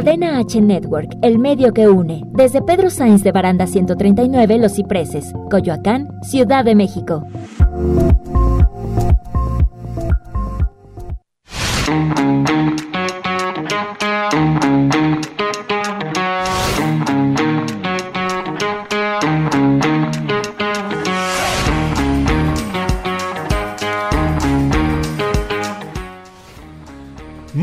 Cadena H Network, el medio que une. Desde Pedro Sainz de Baranda 139, Los Cipreses, Coyoacán, Ciudad de México.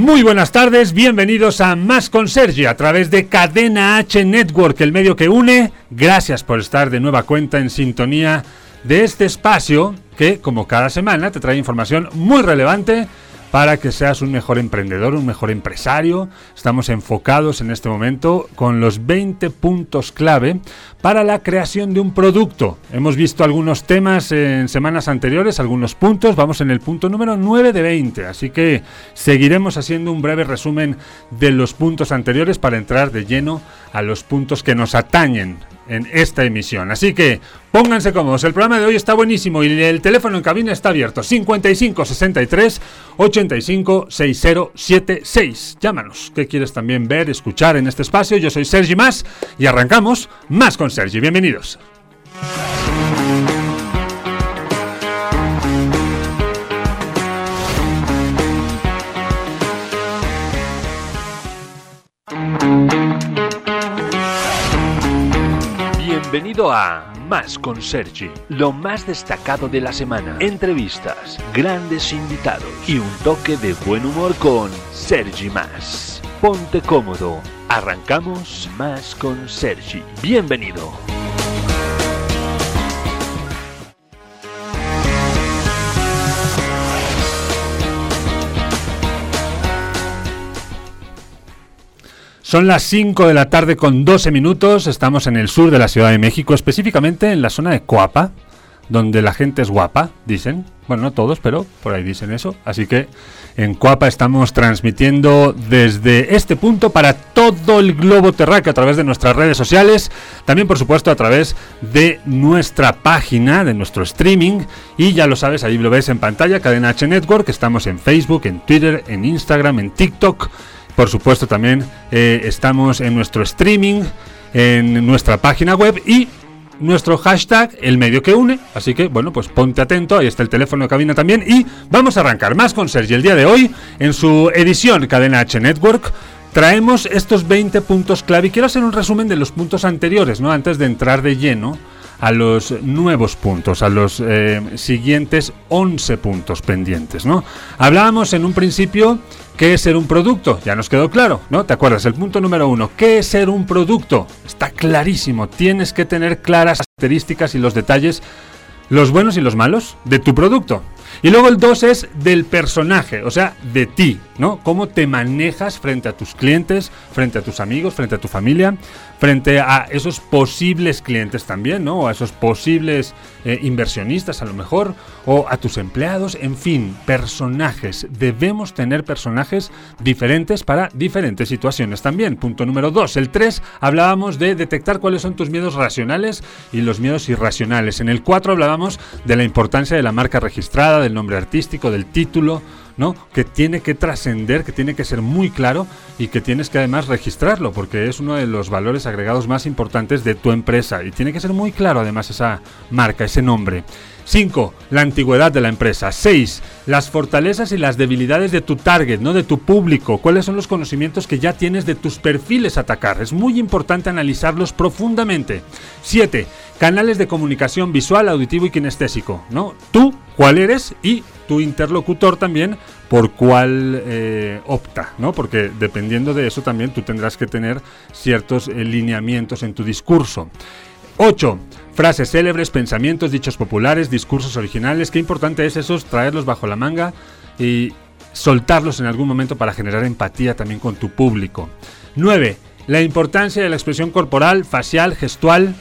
Muy buenas tardes, bienvenidos a Más con Sergi a través de Cadena H Network, el medio que une. Gracias por estar de nueva cuenta en sintonía de este espacio que, como cada semana, te trae información muy relevante para que seas un mejor emprendedor, un mejor empresario. Estamos enfocados en este momento con los 20 puntos clave para la creación de un producto. Hemos visto algunos temas en semanas anteriores, algunos puntos. Vamos en el punto número 9 de 20, así que seguiremos haciendo un breve resumen de los puntos anteriores para entrar de lleno a los puntos que nos atañen en esta emisión. Así que pónganse cómodos, el programa de hoy está buenísimo y el teléfono en cabina está abierto. 55 63 85 6076. Llámanos. ¿Qué quieres también ver, escuchar en este espacio? Yo soy Sergi Más y arrancamos más con Sergi. Bienvenidos. Bienvenido a Más con Sergi, lo más destacado de la semana, entrevistas, grandes invitados y un toque de buen humor con Sergi Más. Ponte cómodo, arrancamos Más con Sergi. Bienvenido. Son las 5 de la tarde con 12 minutos, estamos en el sur de la Ciudad de México, específicamente en la zona de Coapa, donde la gente es guapa, dicen. Bueno, no todos, pero por ahí dicen eso. Así que en Coapa estamos transmitiendo desde este punto para todo el globo terráqueo a través de nuestras redes sociales, también por supuesto a través de nuestra página, de nuestro streaming. Y ya lo sabes, ahí lo ves en pantalla, Cadena H Network, estamos en Facebook, en Twitter, en Instagram, en TikTok. Por supuesto, también eh, estamos en nuestro streaming, en nuestra página web y nuestro hashtag, el medio que une. Así que, bueno, pues ponte atento, ahí está el teléfono de cabina también. Y vamos a arrancar más con Sergi. El día de hoy, en su edición Cadena H Network, traemos estos 20 puntos clave. Y quiero hacer un resumen de los puntos anteriores, ¿no? Antes de entrar de lleno a los nuevos puntos, a los eh, siguientes 11 puntos pendientes, ¿no? Hablábamos en un principio ¿Qué es ser un producto? Ya nos quedó claro, ¿no? ¿Te acuerdas? El punto número uno. ¿Qué es ser un producto? Está clarísimo. Tienes que tener claras características y los detalles, los buenos y los malos, de tu producto. Y luego el dos es del personaje, o sea, de ti, ¿no? Cómo te manejas frente a tus clientes, frente a tus amigos, frente a tu familia frente a esos posibles clientes también, ¿no? O a esos posibles eh, inversionistas a lo mejor, o a tus empleados, en fin, personajes. Debemos tener personajes diferentes para diferentes situaciones también. Punto número dos. El tres, hablábamos de detectar cuáles son tus miedos racionales y los miedos irracionales. En el cuatro hablábamos de la importancia de la marca registrada, del nombre artístico, del título, ¿no? Que tiene que trascender, que tiene que ser muy claro y que tienes que además registrarlo, porque es uno de los valores agregados más importantes de tu empresa y tiene que ser muy claro además esa marca, ese nombre. 5. La antigüedad de la empresa. 6. Las fortalezas y las debilidades de tu target, no de tu público. ¿Cuáles son los conocimientos que ya tienes de tus perfiles a atacar? Es muy importante analizarlos profundamente. 7. Canales de comunicación visual, auditivo y kinestésico, ¿no? Tú, cuál eres y tu interlocutor también por cuál eh, opta, ¿no? Porque dependiendo de eso también tú tendrás que tener ciertos eh, lineamientos en tu discurso. 8. Frases célebres, pensamientos, dichos populares, discursos originales. Qué importante es eso, traerlos bajo la manga y soltarlos en algún momento para generar empatía también con tu público. 9. La importancia de la expresión corporal, facial, gestual.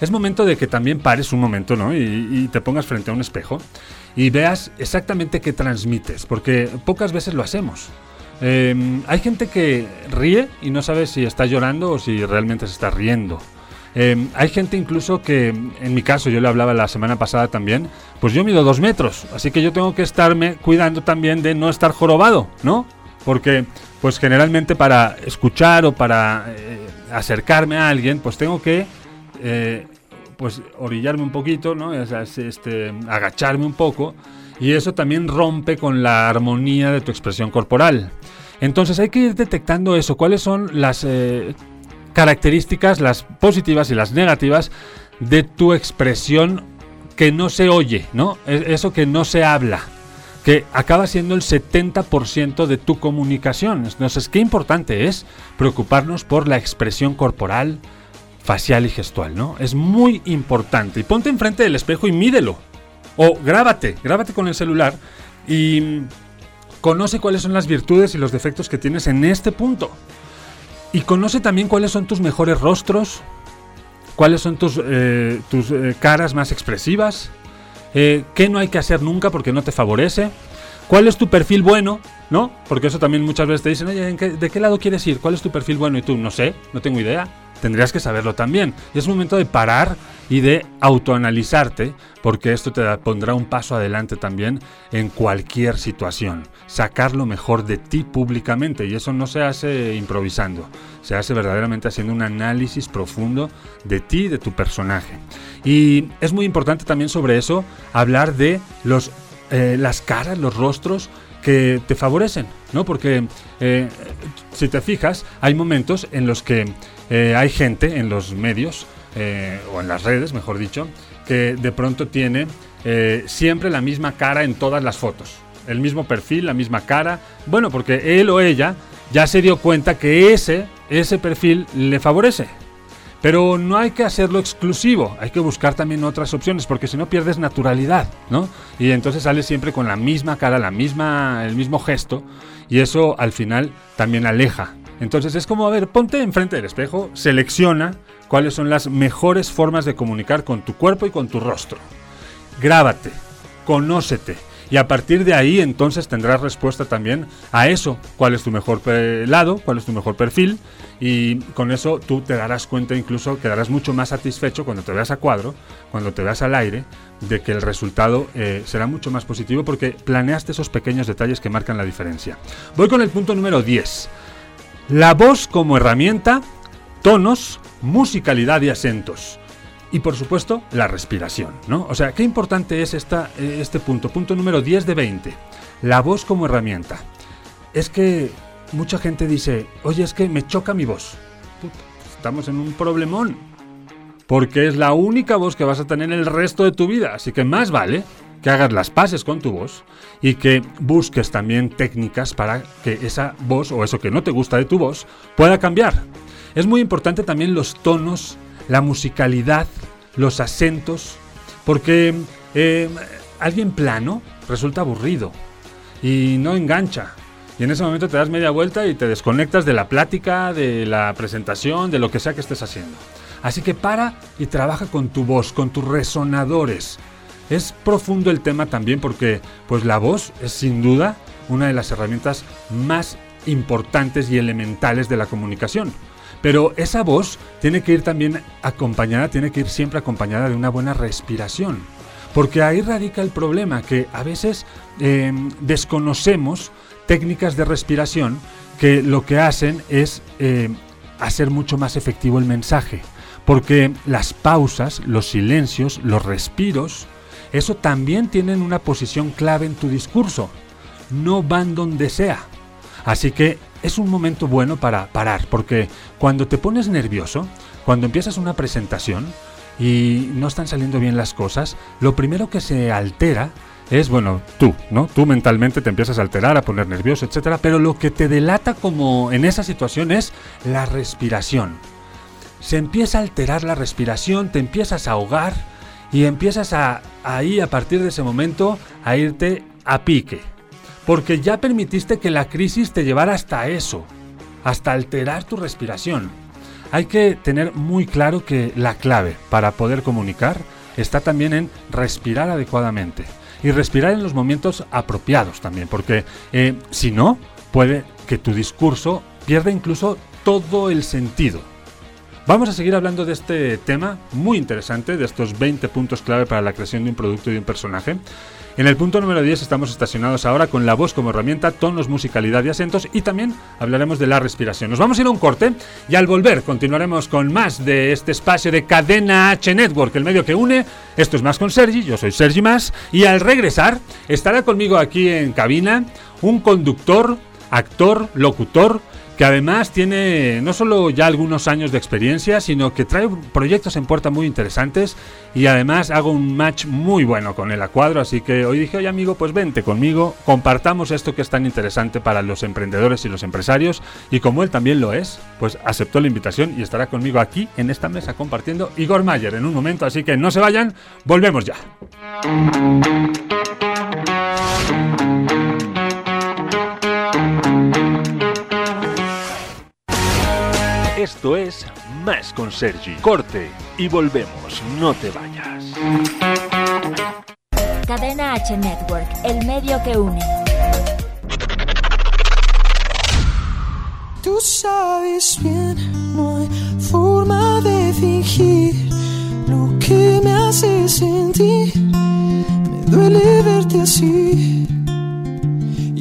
Es momento de que también pares un momento, ¿no? Y, y te pongas frente a un espejo y veas exactamente qué transmites, porque pocas veces lo hacemos. Em, hay gente que ríe y no sabe si está llorando o si realmente se está riendo. Em, hay gente incluso que, en mi caso, yo le hablaba la semana pasada también, pues yo mido dos metros, así que yo tengo que estarme cuidando también de no estar jorobado, ¿no? Porque pues generalmente para escuchar o para eh, acercarme a alguien, pues tengo que eh, pues orillarme un poquito, ¿no? este, agacharme un poco y eso también rompe con la armonía de tu expresión corporal. Entonces hay que ir detectando eso, cuáles son las eh, características, las positivas y las negativas de tu expresión que no se oye, ¿no? E, eso que no se habla que acaba siendo el 70% de tu comunicación. Entonces, qué importante es preocuparnos por la expresión corporal, facial y gestual, ¿no? Es muy importante. Y ponte enfrente del espejo y mídelo. O grábate, grábate con el celular y conoce cuáles son las virtudes y los defectos que tienes en este punto. Y conoce también cuáles son tus mejores rostros, cuáles son tus, eh, tus eh, caras más expresivas, eh, qué no hay que hacer nunca porque no te favorece, cuál es tu perfil bueno, ¿no? Porque eso también muchas veces te dicen, oye, ¿de qué lado quieres ir? ¿Cuál es tu perfil bueno? Y tú, no sé, no tengo idea. Tendrías que saberlo también. Y es momento de parar y de autoanalizarte, porque esto te pondrá un paso adelante también en cualquier situación. Sacar lo mejor de ti públicamente, y eso no se hace improvisando, se hace verdaderamente haciendo un análisis profundo de ti, de tu personaje. Y es muy importante también sobre eso hablar de los, eh, las caras, los rostros que te favorecen, ¿no? Porque eh, si te fijas, hay momentos en los que eh, hay gente en los medios, o en las redes, mejor dicho, que de pronto tiene siempre la misma cara en todas las fotos. El mismo perfil, la misma cara. Bueno, porque él o ella ya se dio cuenta que ese, ese perfil le favorece. Pero no hay que hacerlo exclusivo, hay que buscar también otras opciones, porque si no pierdes naturalidad, ¿no? Y entonces sales siempre con la misma cara, la misma, el mismo gesto, y eso al final también aleja. Entonces es como, a ver, ponte enfrente del espejo, selecciona cuáles son las mejores formas de comunicar con tu cuerpo y con tu rostro. Grábate, conócete y a partir de ahí entonces tendrás respuesta también a eso, cuál es tu mejor lado, cuál es tu mejor perfil y con eso tú te darás cuenta incluso, quedarás mucho más satisfecho cuando te veas a cuadro, cuando te veas al aire, de que el resultado eh, será mucho más positivo porque planeaste esos pequeños detalles que marcan la diferencia. Voy con el punto número 10. La voz como herramienta, tonos, musicalidad y acentos y por supuesto la respiración, ¿no? O sea, qué importante es esta, este punto, punto número 10 de 20, la voz como herramienta. Es que mucha gente dice, oye, es que me choca mi voz. estamos en un problemón, porque es la única voz que vas a tener el resto de tu vida, así que más vale que hagas las paces con tu voz y que busques también técnicas para que esa voz o eso que no te gusta de tu voz pueda cambiar. Es muy importante también los tonos la musicalidad, los acentos, porque eh, alguien plano resulta aburrido y no engancha. Y en ese momento te das media vuelta y te desconectas de la plática, de la presentación, de lo que sea que estés haciendo. Así que para y trabaja con tu voz, con tus resonadores. Es profundo el tema también porque pues la voz es sin duda una de las herramientas más importantes y elementales de la comunicación. Pero esa voz tiene que ir también acompañada, tiene que ir siempre acompañada de una buena respiración. Porque ahí radica el problema, que a veces em, desconocemos técnicas de respiración que lo que hacen es em, hacer mucho más efectivo el mensaje. Porque las pausas, los silencios, los respiros, eso también tienen una posición clave en tu discurso. No van donde sea. Así que es un momento bueno para parar, porque cuando te pones nervioso, cuando empiezas una presentación y no están saliendo bien las cosas, lo primero que se altera es, bueno, tú, ¿no? Tú mentalmente te empiezas a alterar, a poner nervioso, etcétera, pero lo que te delata como en esa situación es la respiración. Se empieza a alterar la respiración, te empiezas a ahogar y empiezas a ahí a partir de ese momento a irte a pique porque ya permitiste que la crisis te llevara hasta eso, hasta alterar tu respiración. Hay que tener muy claro que la clave para poder comunicar está también en respirar adecuadamente y respirar en los momentos apropiados también, porque eh, si no, puede que tu discurso pierda incluso todo el sentido. Vamos a seguir hablando de este tema muy interesante, de estos 20 puntos clave para la creación de un producto y de un personaje. En el punto número 10 estamos estacionados ahora con la voz como herramienta, tonos, musicalidad y acentos y también hablaremos de la respiración. Nos vamos a ir a un corte y al volver continuaremos con más de este espacio de Cadena H Network, el medio que une. Esto es más con Sergi, yo soy Sergi Más y al regresar estará conmigo aquí en cabina un conductor, actor, locutor, que además tiene no solo ya algunos años de experiencia, sino que trae proyectos en puerta muy interesantes y además hago un match muy bueno con el Acuadro, así que hoy dije, oye amigo, pues vente conmigo, compartamos esto que es tan interesante para los emprendedores y los empresarios y como él también lo es, pues aceptó la invitación y estará conmigo aquí en esta mesa compartiendo Igor Mayer en un momento, así que no se vayan, volvemos ya. Esto es Más con Sergi. Corte y volvemos. No te vayas. Cadena H Network, el medio que une. Tú sabes bien, no hay forma de fingir lo que me hace sentir. Me duele verte así.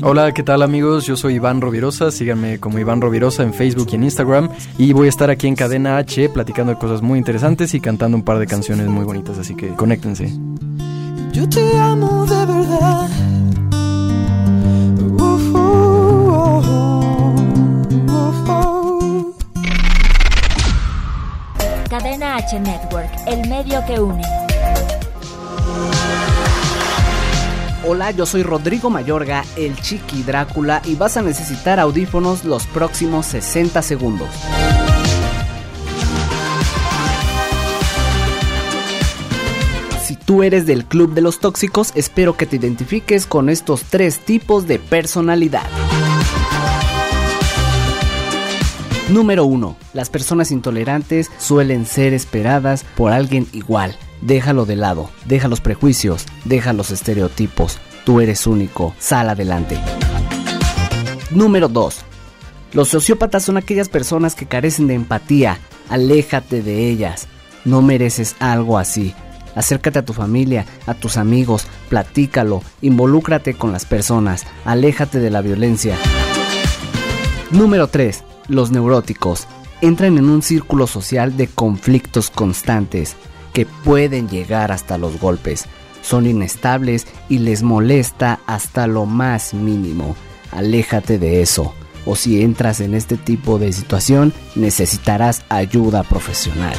Hola, ¿qué tal amigos? Yo soy Iván Rovirosa, síganme como Iván Rovirosa en Facebook y en Instagram y voy a estar aquí en Cadena H platicando de cosas muy interesantes y cantando un par de canciones muy bonitas, así que conéctense. Yo te amo de verdad. Uh, uh, uh. Cadena H Network, el medio que une. Hola, yo soy Rodrigo Mayorga, el Chiqui Drácula, y vas a necesitar audífonos los próximos 60 segundos. Si tú eres del club de los tóxicos, espero que te identifiques con estos tres tipos de personalidad. Número 1. Las personas intolerantes suelen ser esperadas por alguien igual. Déjalo de lado, deja los prejuicios, deja los estereotipos. Tú eres único, sal adelante. Número 2. Los sociópatas son aquellas personas que carecen de empatía. Aléjate de ellas. No mereces algo así. Acércate a tu familia, a tus amigos, platícalo, involúcrate con las personas, aléjate de la violencia. Número 3. Los neuróticos entran en un círculo social de conflictos constantes que pueden llegar hasta los golpes. Son inestables y les molesta hasta lo más mínimo. Aléjate de eso. O si entras en este tipo de situación, necesitarás ayuda profesional.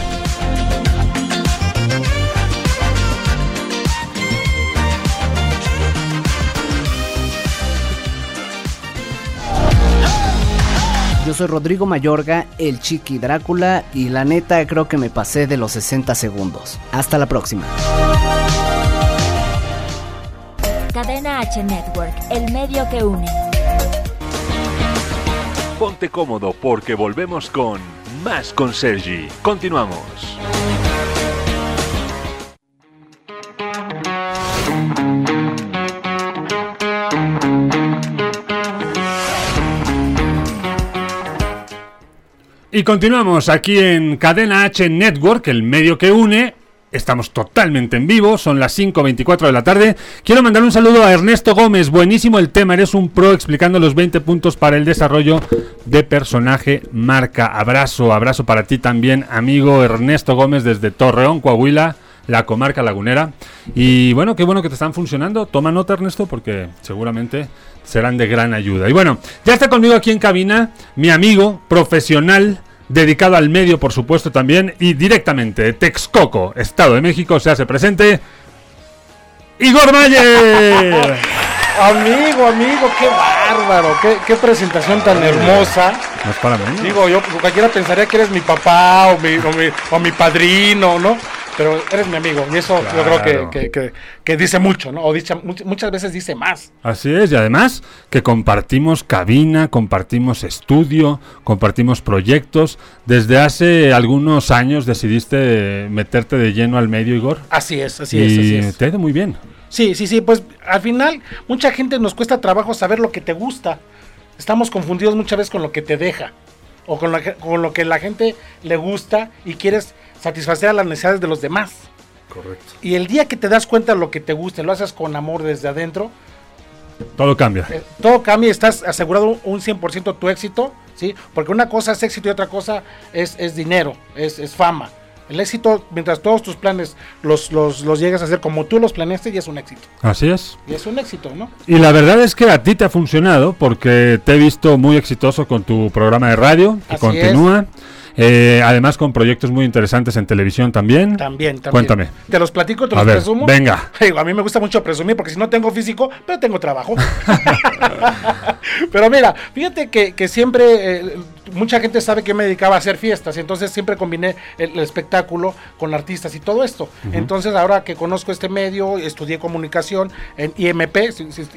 Yo soy Rodrigo Mayorga, el Chiqui Drácula, y la neta creo que me pasé de los 60 segundos. Hasta la próxima. Cadena H Network, el medio que une. Ponte cómodo porque volvemos con Más con Sergi. Continuamos. Y continuamos aquí en Cadena H Network, el medio que une. Estamos totalmente en vivo, son las 5.24 de la tarde. Quiero mandar un saludo a Ernesto Gómez, buenísimo el tema, eres un pro explicando los 20 puntos para el desarrollo de personaje marca. Abrazo, abrazo para ti también, amigo Ernesto Gómez desde Torreón, Coahuila, la comarca lagunera. Y bueno, qué bueno que te están funcionando. Toma nota, Ernesto, porque seguramente serán de gran ayuda. Y bueno, ya está conmigo aquí en cabina mi amigo profesional dedicado al medio, por supuesto, también, y directamente de Texcoco, Estado de México, se hace presente Igor Mayer. Amigo, amigo, qué bárbaro, qué, qué presentación tan hermosa. No es para mí. Digo, yo cualquiera pensaría que eres mi papá o mi, o mi, o mi padrino, ¿no? Pero eres mi amigo y eso yo creo que, que, que- que dice mucho, ¿no? O dice, much- muchas veces dice más. Así es, y además que compartimos cabina, compartimos estudio, compartimos proyectos. Desde hace algunos años decidiste meterte de lleno al medio, Igor. Así es, así y es, así es. te ha ido muy bien. Sí, sí, sí, pues al final mucha gente nos cuesta trabajo saber lo que te gusta. Estamos confundidos muchas veces con lo que te deja. O con, la que- con lo que la gente le gusta y quieres satisfacer a las necesidades de los demás. Correcto. Y el día que te das cuenta de lo que te gusta, y lo haces con amor desde adentro, Todo cambia. eh, todo cambia y estás asegurado un 100% tu éxito, ¿sí? Porque una cosa es éxito y otra cosa es, es dinero, es, es fama. El éxito, mientras todos tus planes los, los, los llegas a hacer como tú los planeaste, ya es un éxito. Así es. Y es un éxito, ¿no? Y la verdad es que a ti te ha funcionado porque te he visto muy exitoso con tu programa de radio, que Así continúa. Eh, además con proyectos muy interesantes en televisión también. También, también. Cuéntame. Te los platico, te A los ver, presumo. venga. A mí me gusta mucho presumir porque si no tengo físico, pero tengo trabajo. pero mira, fíjate que, que siempre eh, mucha gente sabe que me dedicaba a hacer fiestas, entonces siempre combiné el, el espectáculo con artistas y todo esto. Entonces ahora que conozco este medio, estudié comunicación en IMP,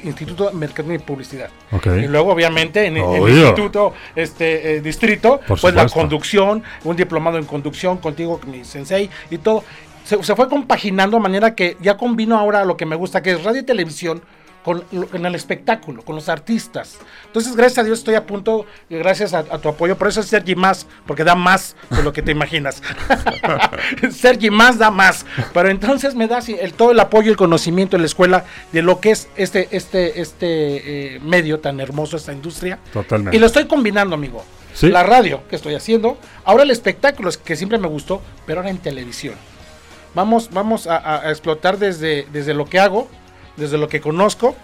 Instituto de Mercadeo y Publicidad. Y luego obviamente en, en el. Instituto este, eh, Distrito, Por pues la supuesto. Conducción, un diplomado en conducción contigo, mi sensei y todo. Se, se fue compaginando de manera que ya combino ahora lo que me gusta, que es radio y televisión, con, con el espectáculo, con los artistas. Entonces, gracias a Dios estoy a punto, y gracias a, a tu apoyo, por eso es Sergi Más, porque da más de lo que te imaginas. Sergi Más da más. Pero entonces me das el, todo el apoyo y el conocimiento en la escuela de lo que es este, este, este eh, medio tan hermoso, esta industria. Totalmente. Y lo estoy combinando, amigo. Sí. La radio que estoy haciendo, ahora el espectáculo es que siempre me gustó, pero ahora en televisión. Vamos, vamos a, a- explotar desde, desde lo que hago, desde lo que conozco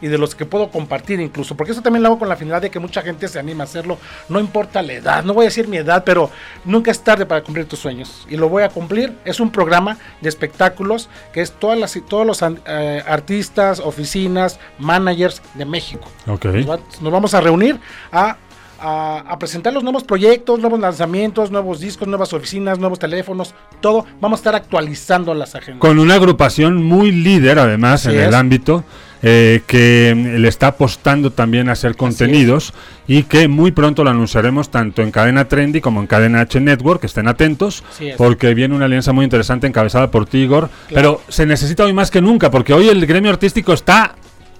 y de los que puedo compartir incluso, porque eso también lo hago con la finalidad de que mucha gente se anime a hacerlo, no importa la edad, no voy a decir mi edad, pero nunca es tarde para cumplir tus sueños y lo voy a cumplir. Es un programa de espectáculos que es todas las, todos los eh, artistas, oficinas, managers de México. Ok. Nos, va- nos vamos a reunir a, a- a presentar los nuevos proyectos, nuevos lanzamientos, nuevos discos, nuevas oficinas, nuevos teléfonos, todo. Vamos a estar actualizando las agendas. Con una agrupación muy líder, además, Así en el es. ámbito, eh, que mm, le está apostando también a hacer contenidos y que muy pronto lo anunciaremos tanto en Cadena Trendy como en Cadena H Network, que estén atentos, es. porque viene una alianza muy interesante encabezada por ti, Igor. Pero se necesita hoy más que nunca, porque hoy el gremio artístico está,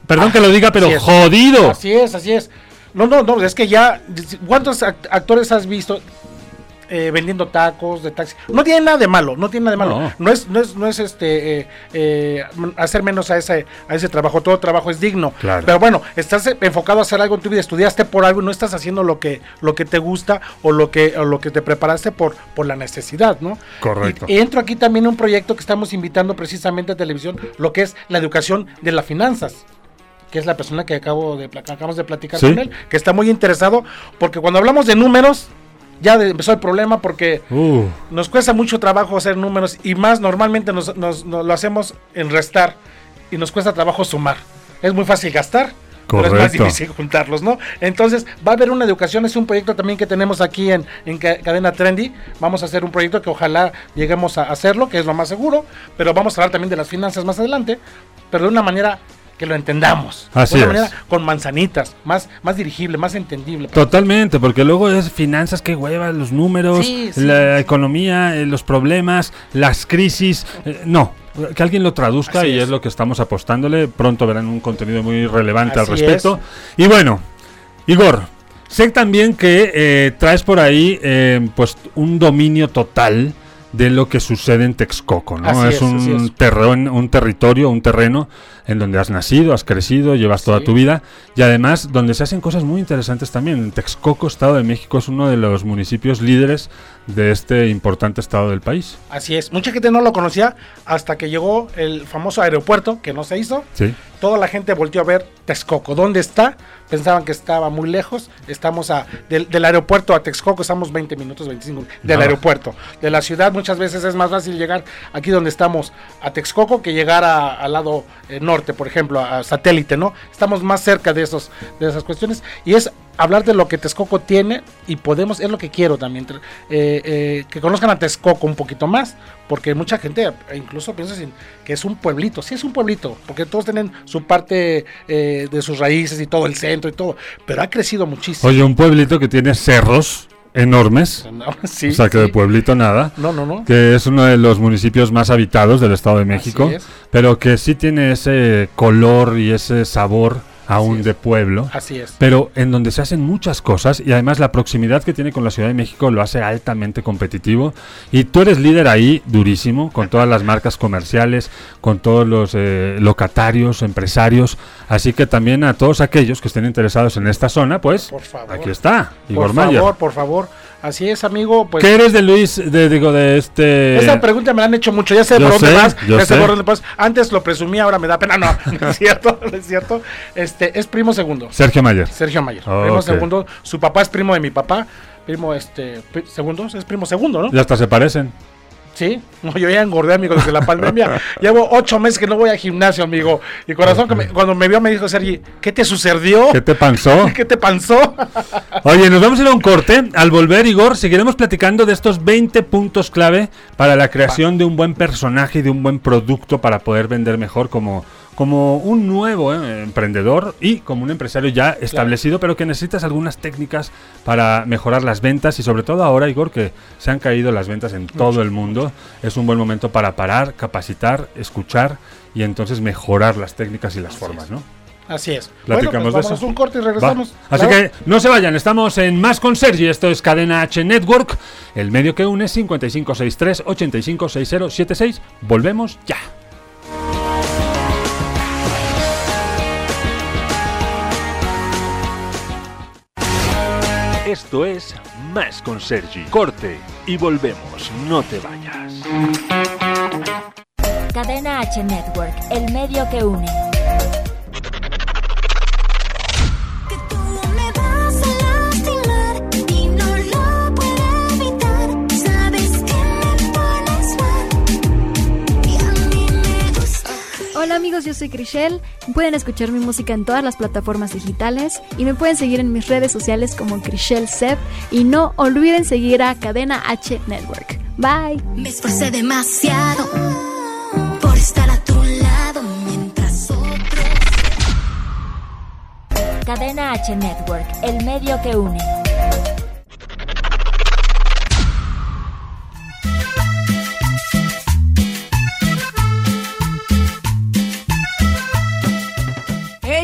perdón que lo diga, pero Así jodido. Así es, así es. No, no, no, es que ya. ¿Cuántos act- actores has visto? eh, vendiendo tacos de taxi. No tiene nada de malo, no tiene nada de malo. No. No, es, no es, no es este eh, eh, hacer menos a ese, a ese trabajo. Todo trabajo es digno. Claro. Pero bueno, estás eh, enfocado a hacer algo en tu vida, estudiaste por algo y no estás haciendo lo que, lo que te gusta o lo que, o lo que te preparaste por, por la necesidad, ¿no? Correcto. Y, y entro aquí también a un proyecto que estamos invitando precisamente a televisión, lo que es la educación de las finanzas que es la persona que acabo de que acabamos de platicar Sí. con él, que está muy interesado, porque cuando hablamos de números, ya de- empezó el problema porque Uh, nos cuesta mucho trabajo hacer números y más normalmente nos, nos- nos lo hacemos en restar y nos cuesta trabajo sumar. Es muy fácil gastar. Pero es más difícil juntarlos, ¿no? Entonces, va a haber una educación, es un proyecto también que tenemos aquí en, en Ca- Cadena Trendy. Vamos a hacer un proyecto que ojalá lleguemos a hacerlo, que es lo más seguro, pero vamos a hablar también de las finanzas más adelante, pero de una manera que lo entendamos. Así de una es. manera con manzanitas, más, más dirigible, más entendible. Totalmente, porque luego es finanzas, que hueva, los números, Sí, sí, la sí. economía, eh, los problemas, las crisis. eh, no, que alguien lo traduzca Así y es. es. lo que estamos apostándole. Pronto verán un contenido muy relevante al respecto. Y bueno, Igor, sé también que eh, traes por ahí eh, pues un dominio total de lo que sucede en Texcoco, ¿no? Así es, es, un, es. terreno, un territorio, un terreno en donde has nacido, has crecido, llevas toda Sí. tu vida y además donde se hacen cosas muy interesantes también. En Texcoco, Estado de México, es uno de los municipios líderes de este importante estado del país. Así es. Mucha gente no lo conocía hasta que llegó el famoso aeropuerto, que no se hizo. Sí. Toda la gente volteó a ver Texcoco. ¿Dónde está? Pensaban que estaba muy lejos. Estamos a, del, del aeropuerto a Texcoco, estamos 20 minutos, 25 del aeropuerto. De la ciudad muchas veces es más fácil llegar aquí donde estamos a Texcoco que llegar a- al lado eh, norte, por ejemplo, a, a satélite, ¿no? Estamos más cerca de, esos, de esas cuestiones. Y es hablar de lo que Texcoco tiene y podemos, es lo que quiero también, eh, eh, que conozcan a Texcoco un poquito más, porque mucha gente eh, incluso piensa que es un pueblito, sí es un pueblito, porque todos tienen su parte eh, de sus raíces y todo, el centro y todo, pero ha crecido muchísimo. Oye, un pueblito que tiene cerros enormes, No, sí, o sea que sí. de pueblito nada. No, no, no. que es uno de los municipios más habitados del Estado de México, pero que sí tiene ese color y ese sabor aún de pueblo. Así es. Pero en donde se hacen muchas cosas y además la proximidad que tiene con la Ciudad de México lo hace altamente competitivo. Y tú eres líder ahí durísimo, con todas las marcas comerciales, con todos los eh, locatarios, empresarios. Así que también a todos aquellos que estén interesados en esta zona, pues Por favor. aquí está, Igor Por Mayer. favor, por favor. Así es, amigo. Pues ¿Qué eres de Luis, de, digo, de este... Esa pregunta me la han hecho mucho, ya sé Yo por dónde sé, vas, yo ya sé sé. por dónde vas. Antes lo presumía, ahora me da pena. No, no es cierto, no es cierto. Este, es primo segundo, Sergio Mayer. Sergio Mayer. Ah, primo segundo, su papá es primo de mi papá. Primo, este, pri- segundo, es primo segundo, ¿no? Ya hasta se parecen. Sí, no, yo ya engordé, amigo, desde la pandemia. Llevo ocho meses que no voy al gimnasio, amigo. Y corazón, que me- cuando me vio, me dijo Sergi, ¿qué te sucedió? ¿Qué te pasó? ¿Qué te pasó? Oye, nos vamos a ir a un corte. Al volver, Igor, seguiremos platicando de estos 20 puntos clave para la creación de un buen personaje y de un buen producto para poder vender mejor como, como un nuevo eh, emprendedor y como un empresario ya establecido, pero que necesitas algunas técnicas para mejorar las ventas y sobre todo ahora, Igor, que se han caído las ventas en todo el mundo. Es un buen momento para parar, capacitar, escuchar y entonces mejorar las técnicas y las formas, ¿no? Así es. Platicamos bueno, de pues eso. un corte y Va. regresamos. Así Claro. que no se vayan, estamos en Más con Sergi, esto es Cadena H Network, el medio que une 5563 856076. Volvemos ya. Esto es Más con Sergi. Corte y volvemos. No te vayas. Cadena H Network, el medio que une. Hola amigos, yo soy Crishel. Pueden escuchar mi música en todas las plataformas digitales y me pueden seguir en mis redes sociales como Crishel Seb y no olviden seguir a Cadena H Network. Bye. Me esforcé demasiado por estar a tu lado mientras otros. Cadena H Network, el medio que une.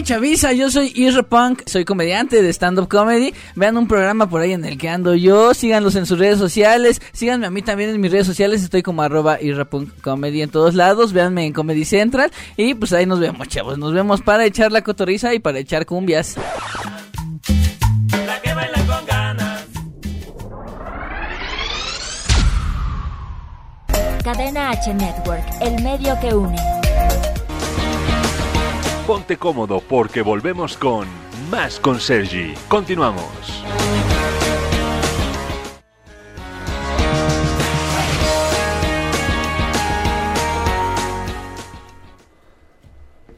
Hey Chavisa, yo soy Isra Punk, soy comediante de stand-up comedy. Vean un programa por ahí en el que ando yo, síganlos en sus redes sociales, síganme a mí también en mis redes sociales, estoy como arroba Comedy en todos lados, véanme en Comedy Central y pues ahí nos vemos chavos, nos vemos para echar la cotorriza y para echar cumbias. Cadena H Network, el medio que une. Ponte cómodo porque volvemos con Más con Sergi. Continuamos.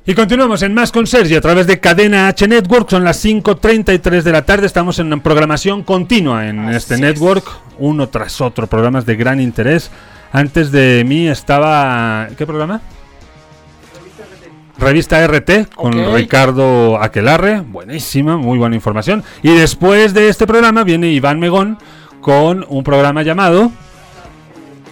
Y continuamos en Más con Sergi a través de Cadena H Network. Son las 5.33 de la tarde. Estamos en programación continua en este network, uno tras otro, programas de gran interés. Antes de mí estaba. ¿Qué programa? Revista RT con. Ricardo Aquelarre. Buenísima, muy buena información. Y después de este programa viene Iván Megón con un programa llamado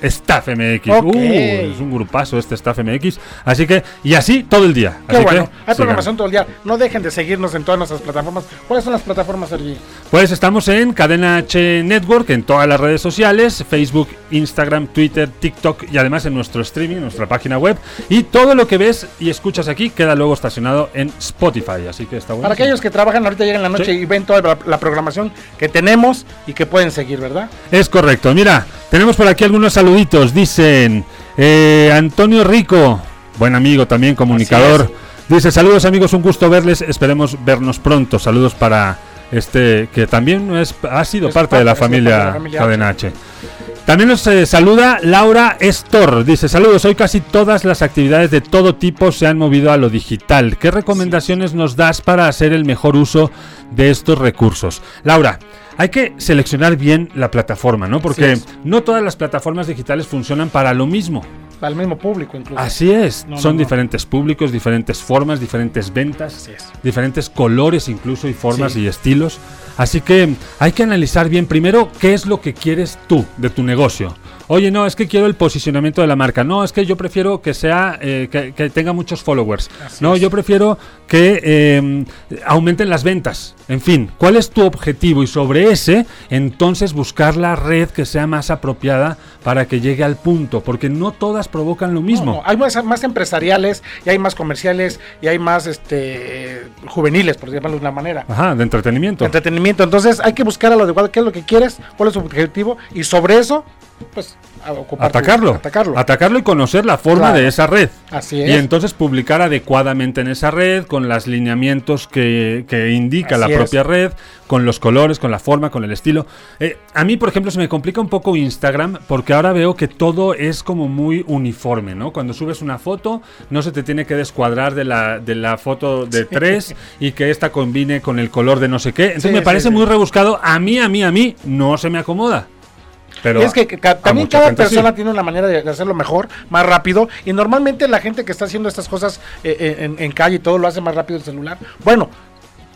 Staff MX. Uh, es un grupazo este Staff MX. Así que, y así todo el día. Qué Así bueno, que, hay programación todo el día. No dejen de seguirnos en todas nuestras plataformas. ¿Cuáles son las plataformas, Sergi? Pues estamos en Cadena H Network, en todas las redes sociales, Facebook, Instagram, Twitter, TikTok y además en nuestro streaming, en nuestra página web. Y todo lo que ves y escuchas aquí queda luego estacionado en Spotify. Así que está bueno. Para aquellos que trabajan ahorita llegan la noche Sí. y ven toda la, la programación que tenemos y que pueden seguir, ¿verdad? Es correcto. Mira, tenemos por aquí algunos saluditos. Dicen eh, Antonio Rico, buen amigo también, comunicador. Dice, saludos amigos, un gusto verles. Esperemos vernos pronto. Saludos para este que también es, ha sido Es parte de la parte, familia, parte de la familia Cadena H. También nos eh, saluda Laura Estor. Dice, saludos, hoy casi todas las actividades de todo tipo se han movido a lo digital. ¿Qué recomendaciones nos das para hacer el mejor uso de estos recursos? Laura, hay que seleccionar bien la plataforma, ¿no? Porque no todas las plataformas digitales funcionan para lo mismo. Al mismo público incluso. Así es, No, son no. diferentes públicos, diferentes formas, diferentes ventas, diferentes colores incluso y formas Sí. y estilos. Así que hay que analizar bien primero qué es lo que quieres tú de tu negocio. Oye, no, es que quiero el posicionamiento de la marca. No, es que yo prefiero que sea eh, que, que tenga muchos followers. Así no, es. yo prefiero que eh, aumenten las ventas. En fin, ¿cuál es tu objetivo? Y sobre ese, entonces buscar la red que sea más apropiada para que llegue al punto, porque no todas provocan lo mismo. No, no, hay más, más empresariales y hay más comerciales y hay más este juveniles, por llamarlo de una manera. Ajá, de entretenimiento. Entretenimiento. Entonces hay que buscar a lo adecuado, qué es lo que quieres, cuál es su objetivo y sobre eso, pues, a ocupar tu- Atacarlo, atacarlo. atacarlo y conocer la forma Claro. de esa red. Así Y es. entonces publicar adecuadamente en esa red, con los lineamientos que, que indica la Así es. propia red, con los colores, con la forma, con el estilo. Eh, a mí, por ejemplo, se me complica un poco Instagram porque ahora veo que todo es como muy uniforme, ¿no? Cuando subes una foto, no se te tiene que descuadrar de la, de la foto de tres y que esta combine con el color de no sé qué. Entonces Sí, me sí, parece sí. muy rebuscado. A mí, a mí, a mí, no se me acomoda. Pero y es que ca- también cada sí. persona tiene una manera de hacerlo mejor, más rápido. Y normalmente la gente que está haciendo estas cosas eh, eh, en, en calle y todo lo hace más rápido el celular. Bueno,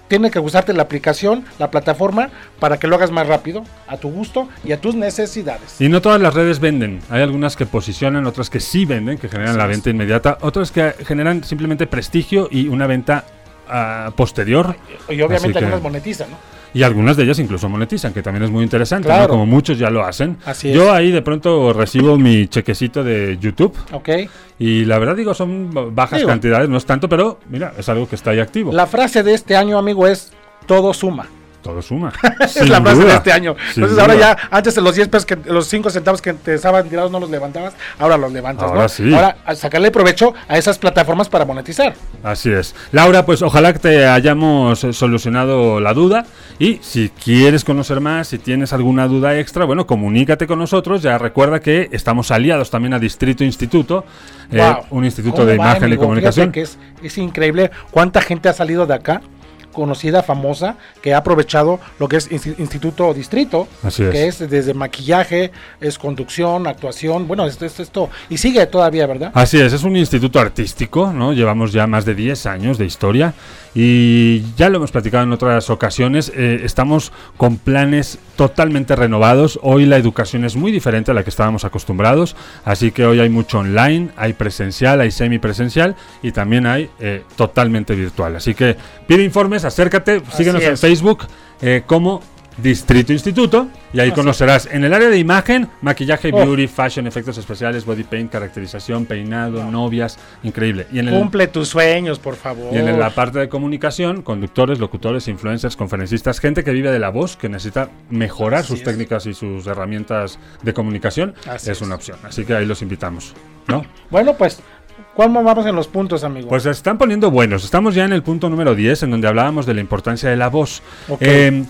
tiene que usarte la aplicación, la plataforma, para que lo hagas más rápido, a tu gusto y a tus necesidades. Y no todas las redes venden. Hay algunas que posicionan, otras que sí venden, que generan la venta inmediata, otras que generan simplemente prestigio y una venta ah, posterior. Y obviamente Así que- algunas monetizan, ¿no? Y algunas de ellas incluso monetizan, que también es muy interesante, como muchos ya lo hacen. Así Yo ahí de pronto recibo mi chequecito de YouTube Ok. y la verdad digo, son bajas Digo. cantidades, no es tanto, pero mira, es algo que está ahí activo. La frase de este año, amigo, es todo suma. Todo suma. es la frase duda, de este año. Entonces ahora duda. ya, antes de los 10 pesos, que, los 5 centavos que te estaban tirados no los levantabas, ahora los levantas, Ahora ¿no? sí. Ahora sacarle provecho a esas plataformas para monetizar. Así es. Laura, pues ojalá que te hayamos eh, solucionado la duda. Y si quieres conocer más, si tienes alguna duda extra, bueno, comunícate con nosotros. Ya recuerda que estamos aliados también a Distrito Instituto, eh, Wow. un instituto ¿Cómo de va, imagen y comunicación. Fíjate que es, es increíble cuánta gente ha salido de acá conocida, famosa, que ha aprovechado lo que es insti- Instituto Distrito, Así es. que es desde maquillaje, es conducción, actuación, bueno, esto, esto, esto, y sigue todavía, ¿verdad? Así es, es un instituto artístico, ¿no? Llevamos ya más de 10 años de historia y ya lo hemos platicado en otras ocasiones, eh, estamos con planes totalmente renovados. Hoy la educación es muy diferente a la que estábamos acostumbrados, así que hoy hay mucho online, hay presencial, hay semipresencial y también hay eh, totalmente virtual. Así que pide informes, acércate, síguenos en. Facebook eh, como Distrito Instituto y ahí Así conocerás en el área de imagen, maquillaje, Oh. beauty, fashion, efectos especiales, body paint, caracterización, peinado, novias, increíble. Y en, el, Cumple tus sueños, por favor. y en la parte de comunicación, conductores, locutores, influencers, conferencistas, gente que vive de la voz, que necesita mejorar Así sus es. técnicas y sus herramientas de comunicación, es, es. una opción. Así que ahí los invitamos, ¿no? Bueno, pues, ¿cuándo vamos en los puntos, amigo? Pues se están poniendo buenos. Estamos ya en el punto número 10, en donde hablábamos de la importancia de la voz. Eh,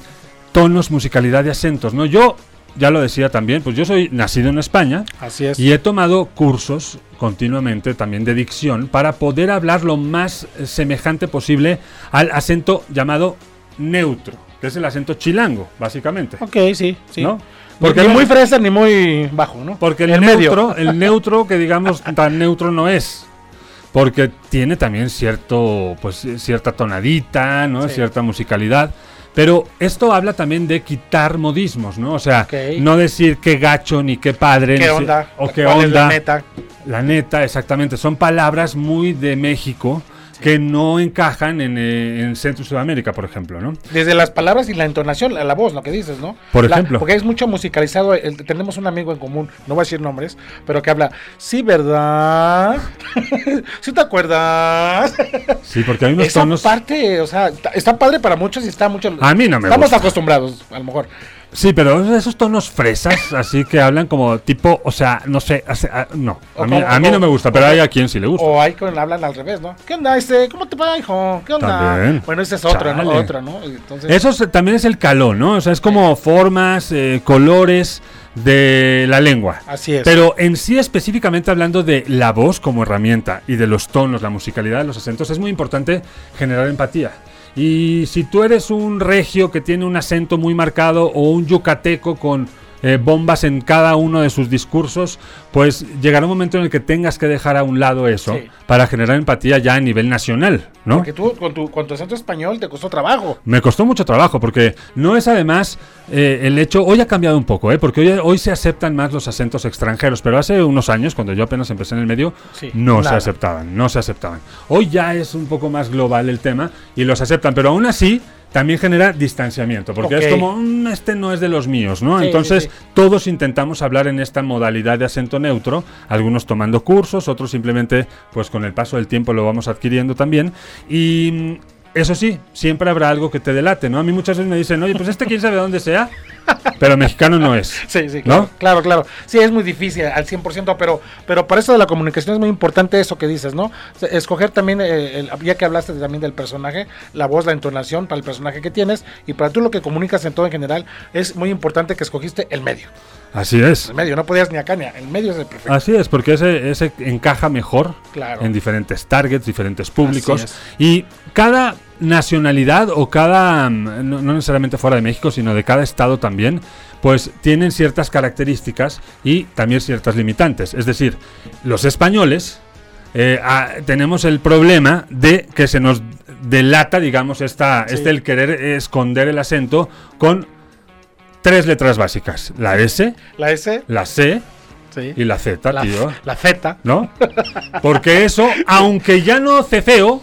tonos, musicalidad y acentos, ¿no? Yo, ya lo decía también, pues yo soy nacido en España Así es. y he tomado cursos continuamente también de dicción para poder hablar lo más eh, semejante posible al acento llamado neutro, que es el acento chilango, básicamente. Ok, sí, sí. ¿No? Porque ni muy fresa ni muy bajo, ¿no? Porque el medio. neutro, el neutro que digamos tan neutro no es. Porque tiene también cierto, pues cierta tonadita, ¿no? Sí. Cierta musicalidad. Pero esto habla también de quitar modismos, ¿no? O sea, Ok. no decir qué gacho ni qué padre. ¿Qué onda? O qué ¿Cuál es onda. la neta? La neta, exactamente. Son palabras muy de México que no encajan en, eh, en Centro y Sudamérica, por ejemplo, ¿no? Desde las palabras y la entonación, la, la voz, lo que dices, ¿no? Por La- ejemplo. Porque es mucho musicalizado. el- tenemos un amigo en común, no voy a decir nombres, pero que habla, sí, ¿verdad? ¿Sí te acuerdas? Sí, porque hay unos Esa tonos. parte, o sea, está, está padre para muchos y está mucho... A mí no me Estamos gusta. acostumbrados, a lo mejor. Sí, pero esos tonos fresas, así que hablan como tipo, o sea, no sé, hace- ah, no, O a mí, como- a mí no me gusta, pero hay a quien sí le gusta. O hay que hablan al revés, ¿no? ¿Qué onda, este? ¿Cómo te va, hijo? ¿Qué onda? También. Bueno, ese es otro, ¿no? Chale. Otro, ¿no? Entonces, Eso es- también es el calón, ¿no? O sea, es como formas, eh, colores de la lengua. así es. Pero en sí específicamente hablando de la voz como herramienta y de los tonos, la musicalidad los acentos, es muy importante generar empatía. Y si tú eres un regio que tiene un acento muy marcado o un yucateco con eh, bombas en cada uno de sus discursos, pues llegará un momento en el que tengas que dejar a un lado eso Sí. para generar empatía ya a nivel nacional, ¿no? Porque tú con tu, con tu acento español te costó trabajo. Me costó mucho trabajo porque no es además eh, el hecho, hoy ha cambiado un poco, ¿eh? porque hoy, hoy se aceptan más los acentos extranjeros, pero hace unos años, cuando yo apenas empecé en el medio, Sí, no se aceptaban, no se aceptaban. Hoy ya es un poco más global el tema y los aceptan, pero aún así también genera distanciamiento, porque es como, "Mm, este no es de los míos, ¿no? Sí, Entonces sí, sí. todos intentamos hablar en esta modalidad de acento neutro, algunos tomando cursos, otros simplemente, pues con el paso del tiempo lo vamos adquiriendo también. Y eso sí, siempre habrá algo que te delate, ¿no? A mí muchas veces me dicen, oye, pues este quién sabe dónde sea, pero mexicano no es. Sí, sí, claro, ¿No? claro, claro. Sí, es muy difícil al 100%, pero, pero para eso de la comunicación es muy importante eso que dices, ¿no? Escoger también, eh, el- ya que hablaste también del personaje, la voz, la entonación para el personaje que tienes y para tú lo que comunicas en todo en general, es muy importante que escogiste el medio. Así es. El medio, no podías ni acá ni el medio es el perfecto. Así es, porque ese, ese encaja mejor Claro. en diferentes targets, diferentes públicos. Y cada nacionalidad o cada, mm, no, no necesariamente fuera de México, sino de cada estado también, pues tienen ciertas características y también ciertas limitantes. Es decir, los españoles eh, ah, tenemos el problema de que se nos delata, digamos, esta, Sí. este el querer esconder el acento con tres letras básicas. La S, La S, la C sí. y la Z, la, tío. la Z. ¿No? Porque eso, aunque ya no cefeo,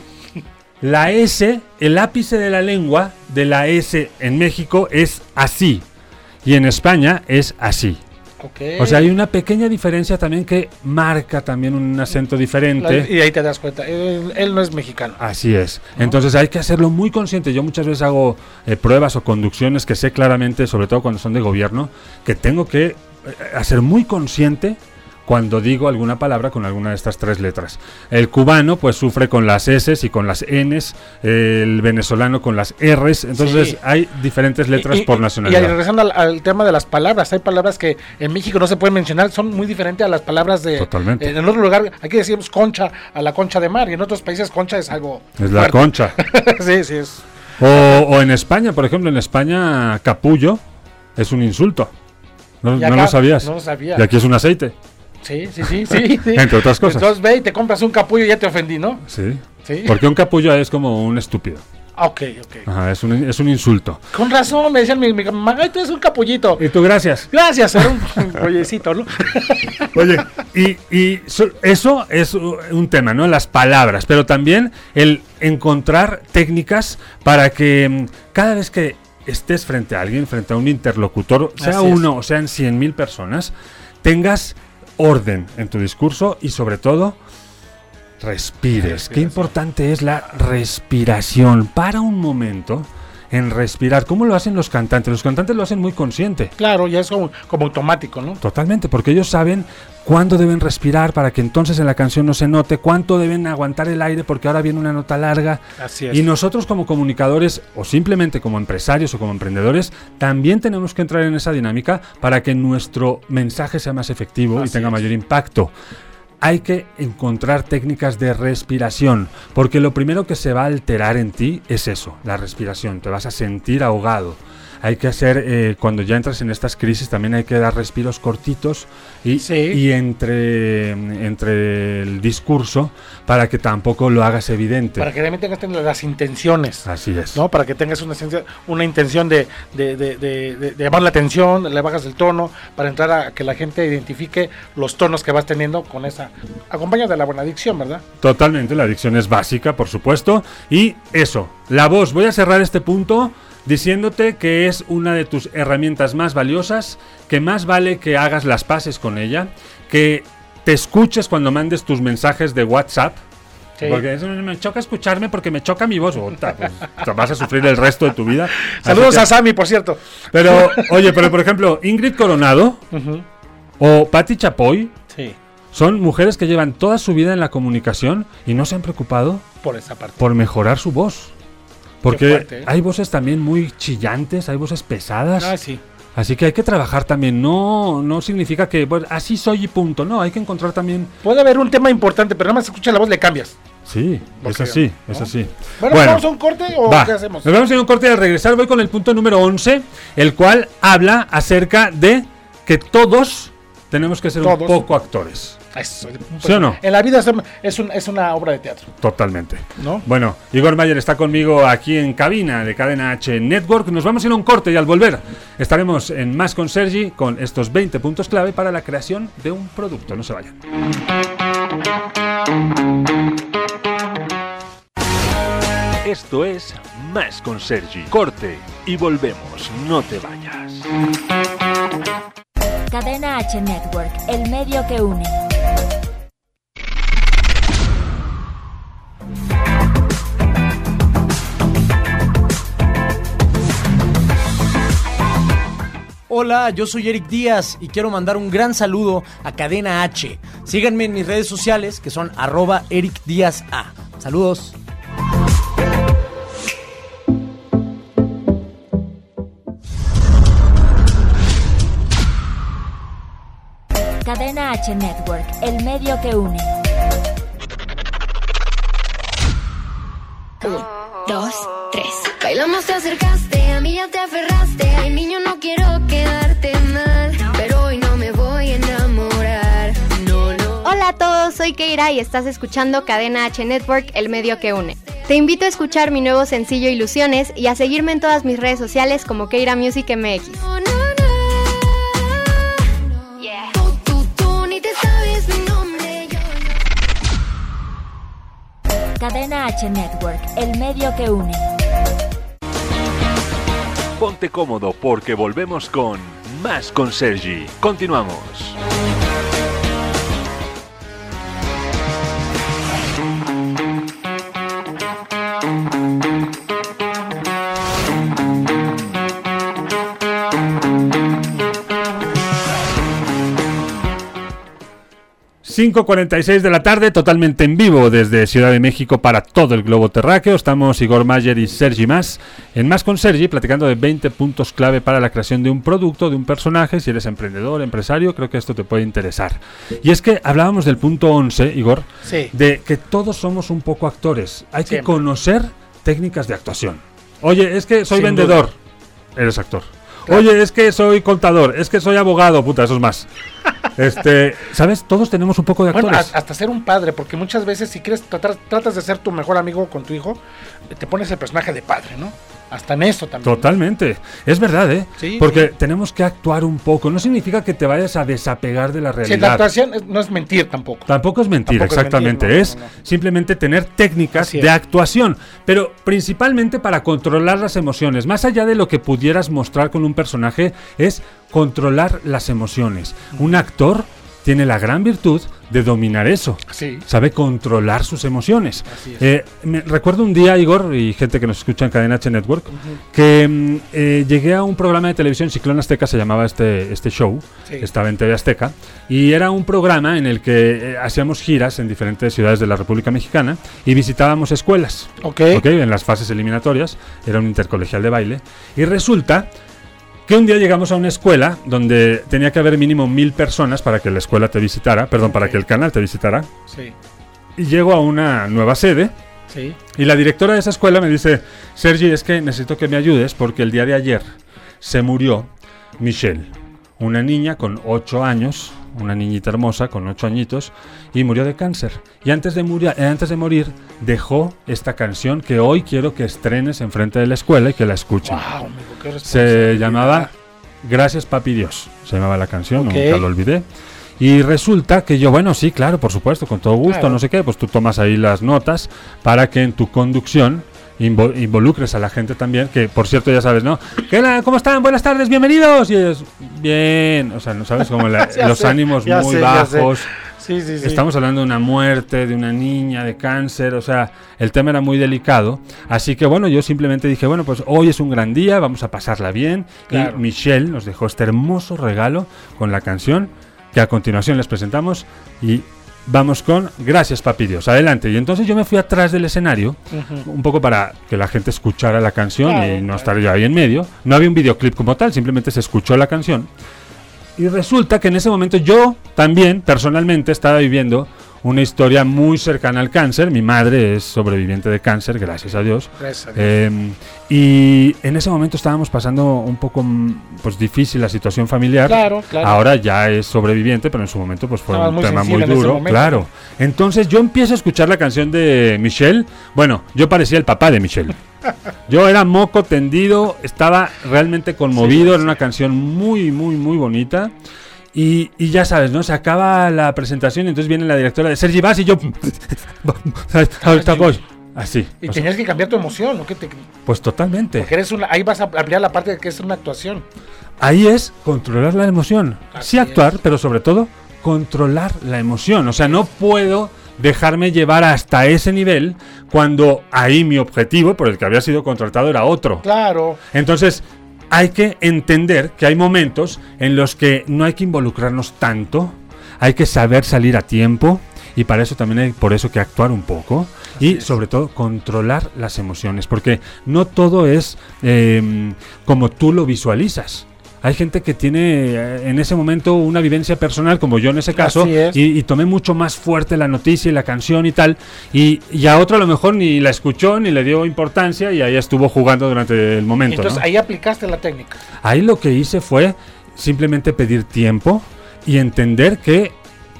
la S, el ápice de la lengua de la S en México es así. Y en España es así. O sea, hay una pequeña diferencia también que marca también un acento diferente. y ahí te das cuenta, él, él no es mexicano. Así es. Entonces hay que hacerlo muy consciente. Yo muchas veces hago eh, pruebas o conducciones que sé claramente, sobre todo cuando son de gobierno, que tengo que eh, hacer muy consciente cuando digo alguna palabra con alguna de estas tres letras. El cubano pues sufre con las S y con las Ns, el venezolano con las Rs, entonces Sí. hay diferentes letras Y- y- por Y nacionalidad. regresando al, al tema de las palabras, hay palabras que en México no se pueden mencionar, son muy diferentes a las palabras de... Totalmente. En otro lugar, aquí decimos concha a la concha de mar, y en otros países concha es algo... es la fuerte. concha. sí, sí, es... O, o en España, por ejemplo, en España capullo es un insulto. No, Y no acá lo sabías. no lo sabía. Y aquí es un aceite. Sí, sí, sí, sí, sí. Entre otras cosas. Entonces ve y te compras un capullo y ya te ofendí, ¿no? Sí. Sí. Porque un capullo es como un estúpido. Ah, Ok, ok. Ajá, es un, es un insulto. Con razón, me decían mi, mi mamá, "Ay, tú eres un capullito. Y tú, gracias. Gracias, era un rollecito, ¿no? Oye, y, y so- eso es un tema, ¿no? Las palabras, pero también el encontrar técnicas para que mm, cada vez que estés frente a alguien, frente a un interlocutor, sea Así es. uno o sean cien mil personas, tengas orden en tu discurso y sobre todo respires. Qué importante es la respiración. Para un momento en respirar. ¿Cómo lo hacen los cantantes? Los cantantes lo hacen muy consciente. Claro, ya es como, como automático, ¿no? Totalmente, porque ellos saben cuándo deben respirar para que entonces en la canción no se note, cuánto deben aguantar el aire porque ahora viene una nota larga. Así es. Y nosotros como comunicadores o simplemente como empresarios o como emprendedores también tenemos que entrar en esa dinámica para que nuestro mensaje sea más efectivo y tenga es. mayor impacto. Hay que encontrar técnicas de respiración, porque lo primero que se va a alterar en ti es eso, la respiración. Te vas a sentir ahogado. Hay que hacer, eh, cuando ya entras en estas crisis, también hay que dar respiros cortitos y, Sí. y entre, entre el discurso para que tampoco lo hagas evidente. Para que realmente tengas las intenciones. Así es. ¿no? Para que tengas una, una intención de, de, de- de- llamar la atención, le bajas el tono, para entrar a que la gente identifique los tonos que vas teniendo con esa. Acompaña de la buena dicción, ¿verdad? Totalmente, la adicción es básica, por supuesto. Y eso, la voz. Voy a cerrar este punto diciéndote que es una de tus herramientas más valiosas, que más vale que hagas las paces con ella, que te escuches cuando mandes tus mensajes de WhatsApp. Sí. Porque eso me choca escucharme porque me choca mi voz. Ota, pues, te vas a sufrir el resto de tu vida. Saludos que- a Sammy, por cierto. Pero, oye, pero por ejemplo, Ingrid Coronado o Patti Chapoy Sí, son mujeres que llevan toda su vida en la comunicación y no se han preocupado por esa parte. por mejorar su voz. Porque fuerte, ¿eh? hay voces también muy chillantes, hay voces pesadas. Ah, sí. Así que hay que trabajar también. No, no significa que bueno, así soy y punto. No, hay que encontrar también. Puede haber un tema importante, pero nada más escucha la voz, le cambias. Sí, es así, ¿no? es así. Bueno, ¿vamos a un corte o va. qué hacemos? Nos vamos a ir a un corte y al regresar voy con el punto número 11, el cual habla acerca de que todos tenemos que ser un poco actores. Eso, ¿Sí o no? En la vida es, es, un- es una obra de teatro, Totalmente. ¿no? Bueno, Igor Mayer está conmigo aquí en cabina de Cadena H Network. Nos vamos a ir a un corte y al volver estaremos en Más con Sergi con estos 20 puntos clave para la creación de un producto. No se vayan. Esto es Más con Sergi. Corte y volvemos. No te vayas. Cadena H Network, el medio que une. Hola, yo soy Eric Díaz y quiero mandar un gran saludo a Cadena H. Síganme en mis redes sociales que son arroba Eric Díaz A. Saludos. Cadena H Network, el medio que une. Dos, tres. Bailamos, te acercaste, a mí ya te aferraste. Ay, niño, no quiero quedarte mal. Pero hoy no me voy a enamorar. No, no. Hola a todos, soy Keira y estás escuchando Cadena H Network, el medio que une. Te invito a escuchar mi nuevo sencillo Ilusiones y a seguirme en todas mis redes sociales como Keira Music MX. Cadena H Network, el medio que une. Ponte cómodo porque volvemos con Más con Sergi. Continuamos. 5.46 de la tarde, totalmente en vivo desde Ciudad de México para todo el globo terráqueo. Estamos Igor Mayer y Sergi Más en Más con Sergi, platicando de 20 puntos clave para la creación de un producto, de un personaje. Si eres emprendedor, empresario, creo que esto te puede interesar. Y es que hablábamos del punto 11, Igor, Sí. de que todos somos un poco actores. Hay que Siempre. conocer técnicas de actuación. Oye, es que soy Sin vendedor. Eres actor. Oye, es que soy contador. Es que soy abogado. Puta, eso es más. Este, ¿sabes? Todos tenemos un poco de actores. hasta ser un padre, porque muchas veces si quieres tratar, tratas de ser tu mejor amigo con tu hijo, te pones el personaje de padre, ¿no? Hasta en eso también. Totalmente. Es verdad, ¿eh? Sí, Porque sí. tenemos que actuar un poco. No significa que te vayas a desapegar de la Sí, la realidad. actuación no es mentir tampoco. Tampoco es mentir, Tampoco es exactamente. mentir, no, es no, no. simplemente tener técnicas de actuación, pero principalmente para controlar las emociones. Más allá de lo que pudieras mostrar con un personaje, es controlar las emociones. Un actor tiene la gran virtud de dominar eso. Sí. Sabe controlar sus emociones. Eh, me- recuerdo un día, Igor, y gente que nos escucha en Cadena H Network, que mm, eh, llegué a un programa de televisión, Ciclón Azteca se llamaba este, este show, Sí. estaba en TV Azteca, y era un programa en el que eh, hacíamos giras en diferentes ciudades de la República Mexicana y visitábamos escuelas. Ok. ¿ok? En las fases eliminatorias, era un intercolegial de baile, y resulta que un día llegamos a una escuela donde tenía que haber mínimo mil personas para que la escuela te visitara, perdón, para que el canal te visitara. Sí, Y llego a una nueva sede sí. y la directora de esa escuela me dice, Sergi, es que necesito que me ayudes porque el día de ayer se murió Michelle, una niña con 8 años, una niñita hermosa con 8 añitos, y murió de cáncer. Y antes de, muri- eh, antes de morir dejó esta canción que hoy quiero que estrenes enfrente de la escuela y que la escuchen. Wow, amigo, qué Se llamaba Gracias Papi Dios, se llamaba la canción, Ok. nunca lo olvidé. Y resulta que yo, bueno, sí, claro, por supuesto, con todo gusto, Claro. no sé qué, pues tú tomas ahí las notas para que en tu conducción invo- involucres a la gente también, que por cierto ya sabes, ¿no? ¿Qué la- ¿Cómo están? Buenas tardes, bienvenidos. Y es bien, o sea, no sabes como la- los sé, ánimos muy sé. bajos. Sí, sí, sí. Estamos hablando de una muerte, de una niña, de cáncer, o sea, el tema era muy delicado. Así que bueno, yo simplemente dije, bueno, pues hoy es un gran día, vamos a pasarla bien. Claro. Y Michelle nos dejó este hermoso regalo con la canción que a continuación les presentamos y vamos con Gracias Papi Dios. Adelante. Y entonces yo me fui atrás del escenario, un poco para que la gente escuchara la canción Claro, y no claro. estar yo ahí en medio. No había un videoclip como tal, simplemente se escuchó la canción. Y resulta que en ese momento yo también personalmente estaba viviendo una historia muy cercana al cáncer. Mi madre es sobreviviente de cáncer, gracias a Dios. Gracias a Dios. Eh, y en ese momento estábamos pasando un poco mm, pues difícil la situación familiar. Claro, claro. Ahora ya es sobreviviente, pero en su momento pues fue Estaba un muy tema muy en duro. momento. Claro. Entonces yo empiezo a escuchar la canción de Michelle. Bueno, yo parecía el papá de Michelle. Yo era moco tendido, estaba realmente conmovido, era una canción muy, muy, muy bonita. Y, y ya sabes, ¿no? Se acaba la presentación y entonces viene la directora de Sergi Vas y yo... Así. Y o sea, tenías que cambiar tu emoción, ¿no? Que te- pues totalmente. porque eres una, ahí vas a ampliar la parte de que es una actuación. Ahí es controlar la emoción. Así sí actuar, pero sobre todo controlar la emoción. O sea, no puedo dejarme llevar hasta ese nivel cuando ahí mi objetivo por el que había sido contratado era otro. Claro. Entonces, hay que entender que hay momentos en los que no hay que involucrarnos tanto, hay que saber salir a tiempo y para eso también hay por eso que actuar un poco y sobre todo controlar las emociones, porque no todo es eh, como tú lo visualizas. Hay gente que tiene eh, en ese momento una vivencia personal, como yo en ese caso, es. y, y tomé mucho más fuerte la noticia y la canción y tal, y, y a otro a lo mejor ni la escuchó ni le dio importancia y ahí estuvo jugando durante el momento. Entonces ¿no? ahí aplicaste la técnica. Ahí lo que hice fue simplemente pedir tiempo y entender que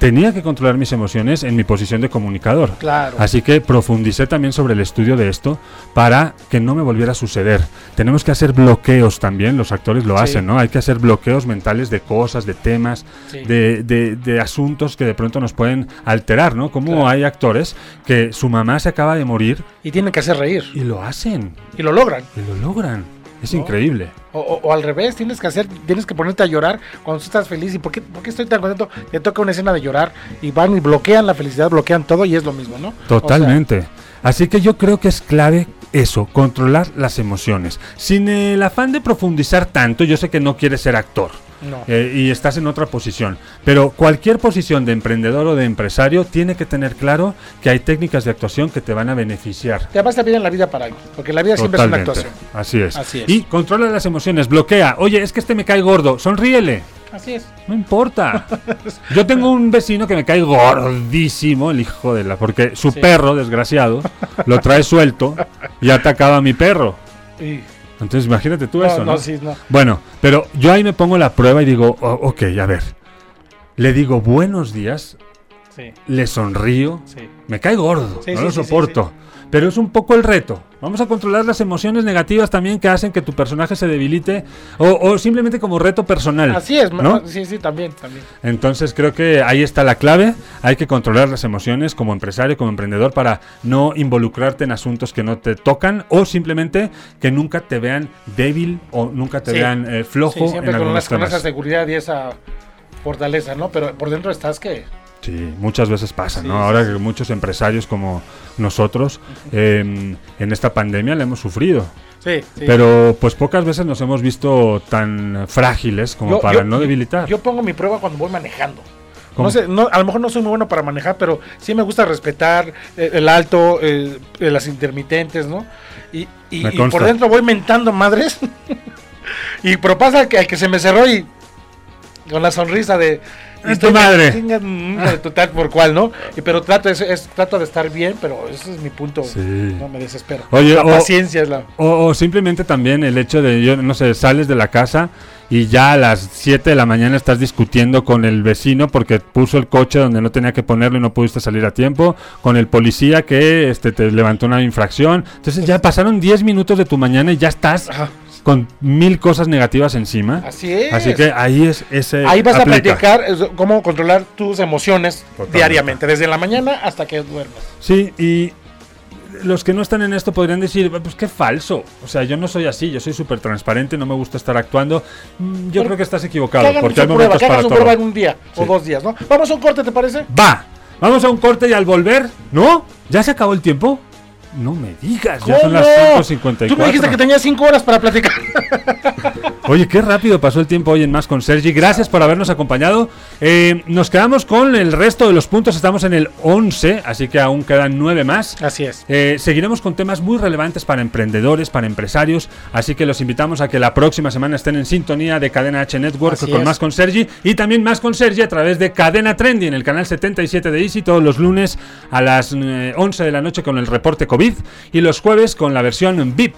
tenía que controlar mis emociones en mi posición de comunicador. Claro. Así que profundicé también sobre el estudio de esto para que no me volviera a suceder. Tenemos que hacer bloqueos también, los actores lo Sí. hacen, ¿no? Hay que hacer bloqueos mentales de cosas, de temas, Sí. de, de- de asuntos que de pronto nos pueden alterar, ¿no? Como Claro. hay actores que su mamá se acaba de morir Y tienen que hacer reír. y lo hacen, Y lo logran. y lo logran. Es ¿No? increíble. O, o- o al revés, tienes que hacer, tienes que ponerte a llorar cuando tú estás feliz. ¿Y por qué, por qué estoy tan contento? Te toca una escena de llorar y van y bloquean la felicidad, bloquean todo y es lo mismo, ¿no? O sea, Totalmente. Así que yo creo que es clave eso, controlar las emociones. Sin el afán de profundizar tanto, yo sé que no quieres ser actor. No. eh, y estás en otra posición. Pero cualquier posición de emprendedor o de empresario tiene que tener claro que hay técnicas de actuación que te van a beneficiar. Te vas a en la vida para algo, porque la vida siempre es una actuación. Así es. Así es. Y controla las emociones, bloquea. Oye, es que este me cae gordo. Sonríele. Así es. No importa. Yo tengo un vecino que me cae gordísimo, el hijo de la. Porque su Sí. perro, desgraciado, lo trae suelto y ha atacado a mi perro. Y- Entonces, imagínate tú no, eso, ¿no? no, sí, no. Bueno, pero yo ahí me pongo la prueba y digo, "Oh, ok, a ver. Le digo buenos días, Sí, le sonrío, sí. me cae gordo, no lo soporto. Pero es un poco el reto. Vamos a controlar las emociones negativas también que hacen que tu personaje se debilite o, o simplemente como reto personal. Así es, ¿no? sí, sí, también, también. Entonces creo que ahí está la clave. Hay que controlar las emociones como empresario, como emprendedor para no involucrarte en asuntos que no te tocan o simplemente que nunca te vean débil o nunca te Sí. vean eh, flojo Sí, siempre en con, las- con esa seguridad y esa fortaleza, ¿no? Pero por dentro estás que... Sí, muchas veces pasa, Sí, ¿no? Ahora que muchos empresarios como nosotros em, en esta pandemia la hemos sufrido. Sí, sí. Pero pues pocas veces nos hemos visto tan frágiles como Yo- para yo- no debilitar. Yo pongo mi prueba cuando voy manejando. ¿Cómo? No sé, no, a lo mejor no soy muy bueno para manejar, pero sí me gusta respetar eh, el alto, eh, eh, las intermitentes, ¿no? Y, y- y por dentro voy mentando madres. y pero pasa que, que se me cerró y con la sonrisa de... Es tu madre. de tu tal por cual, ¿no? Y, pero trato, es, es- trato de estar bien, pero ese es mi punto. Sí. No me desespero. Oye, la o- paciencia es la... O, o simplemente también el hecho de, yo no sé, sales de la casa y ya a las 7 de la mañana estás discutiendo con el vecino porque puso el coche donde no tenía que ponerlo y no pudiste salir a tiempo, con el policía que este, te levantó una infracción. Entonces ya pasaron 10 minutos de tu mañana y ya estás Ajá. Con mil cosas negativas encima. Así es. Así que ahí es ese. Ahí vas aplica. a practicar eh, cómo controlar tus emociones Totalmente. diariamente, desde la mañana hasta que duermas. Sí, y los que no están en esto podrían decir, pues qué falso. O sea, yo no soy así, yo soy súper transparente, no me gusta estar actuando. Mm, Yo Pero creo que estás Que equivocado, hagan porque hay prueba, momentos que hagan para todo. prueba en un día o Sí. dos días, ¿no? Vamos a un corte, ¿te parece? Va, vamos a un corte y al volver, ¿no? ¿Ya se acabó el tiempo? No me digas, ya son las ¿Cómo? 5.54. Tú me dijiste que tenías cinco horas para platicar. Oye, qué rápido pasó el tiempo hoy en Más con Sergi. Gracias por habernos acompañado. Eh, nos quedamos con el resto de los puntos. Estamos en el 11, así que aún quedan 9 más. Así es. Eh, seguiremos con temas muy relevantes para emprendedores, para empresarios. Así que los invitamos a que la próxima semana estén en sintonía de Cadena H Network Así con es. Más con Sergi. Y también Más con Sergi a través de Cadena Trendy en el canal 77 de Easy todos los lunes a las eh, 11 de la noche con el reporte COVID y los jueves con la versión VIP.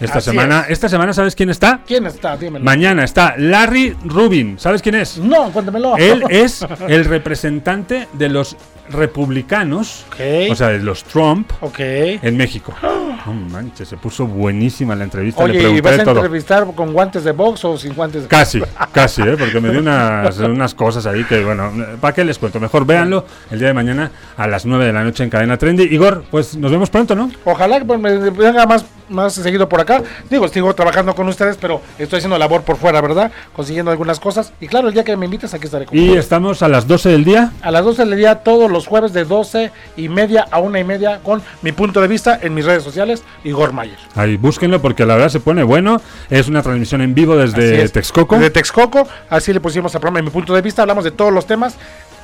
Esta Así semana, es. esta semana, ¿sabes quién está? ¿Quién está? Dímelo. Mañana está Larry Rubin. ¿Sabes quién es? No, cuéntamelo. Él es el representante de los republicanos, o sea, de los Trump, en México. No manches, se puso buenísima la entrevista. le Oye, ¿y vas a todo. entrevistar con guantes de box o sin guantes de Casi, casi, ¿eh? porque me dio unas, unas cosas ahí que, bueno, ¿para qué les cuento? Mejor véanlo el día de mañana a las 9 de la noche en Cadena Trendy. Igor, pues nos vemos pronto, ¿no? Ojalá que me venga más, más seguido por acá. Digo, sigo trabajando con ustedes, pero estoy haciendo labor por fuera, ¿verdad? Consiguiendo algunas cosas. Y claro, el día que me invites, aquí estaré con Y estamos a las 12 del día. A las 12 del día, todos los jueves de 12 y media a una y media, con mi punto de vista en mis redes sociales, Igor Mayer. Ahí, búsquenlo porque la verdad se pone bueno. Es una transmisión en vivo desde es. Texcoco. De Texcoco, así le pusimos al programa en mi punto de vista, hablamos de todos los temas.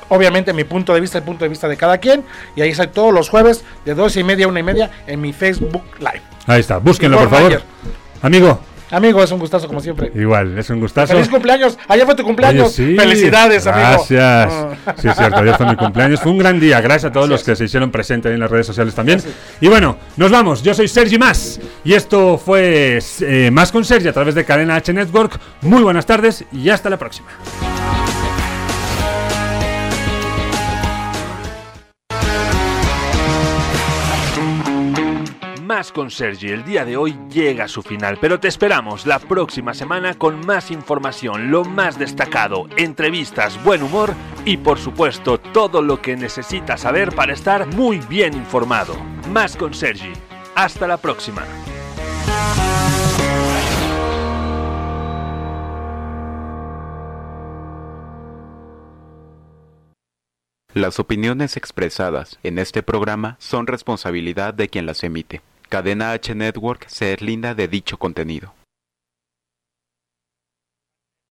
Obviamente mi punto de vista, el punto de vista de cada quien. Y ahí está todos los jueves de 12 y media a una y media en mi Facebook Live. Ahí está, búsquenlo, Igor por favor. Mayer. Amigo, Amigo, es un gustazo como siempre. igual, es un gustazo. Feliz cumpleaños. Ayer fue tu cumpleaños. Oye, sí, Felicidades, amigo. Gracias. Ah. Sí, es cierto, ayer fue mi cumpleaños. Fue un gran día. Gracias a todos los que se hicieron presentes ahí en las redes sociales también. Y bueno, nos vamos. Yo soy Sergi Más. Y esto fue eh, Más con Sergi a través de Cadena H Network. Muy buenas tardes y hasta la próxima. Más con Sergi, el día de hoy llega a su final, pero te esperamos la próxima semana con más información, lo más destacado, entrevistas, buen humor y por supuesto todo lo que necesitas saber para estar muy bien informado. Más con Sergi. Hasta la próxima. Las opiniones expresadas en este programa son responsabilidad de quien las emite. Cadena H Network se deslinda de dicho contenido.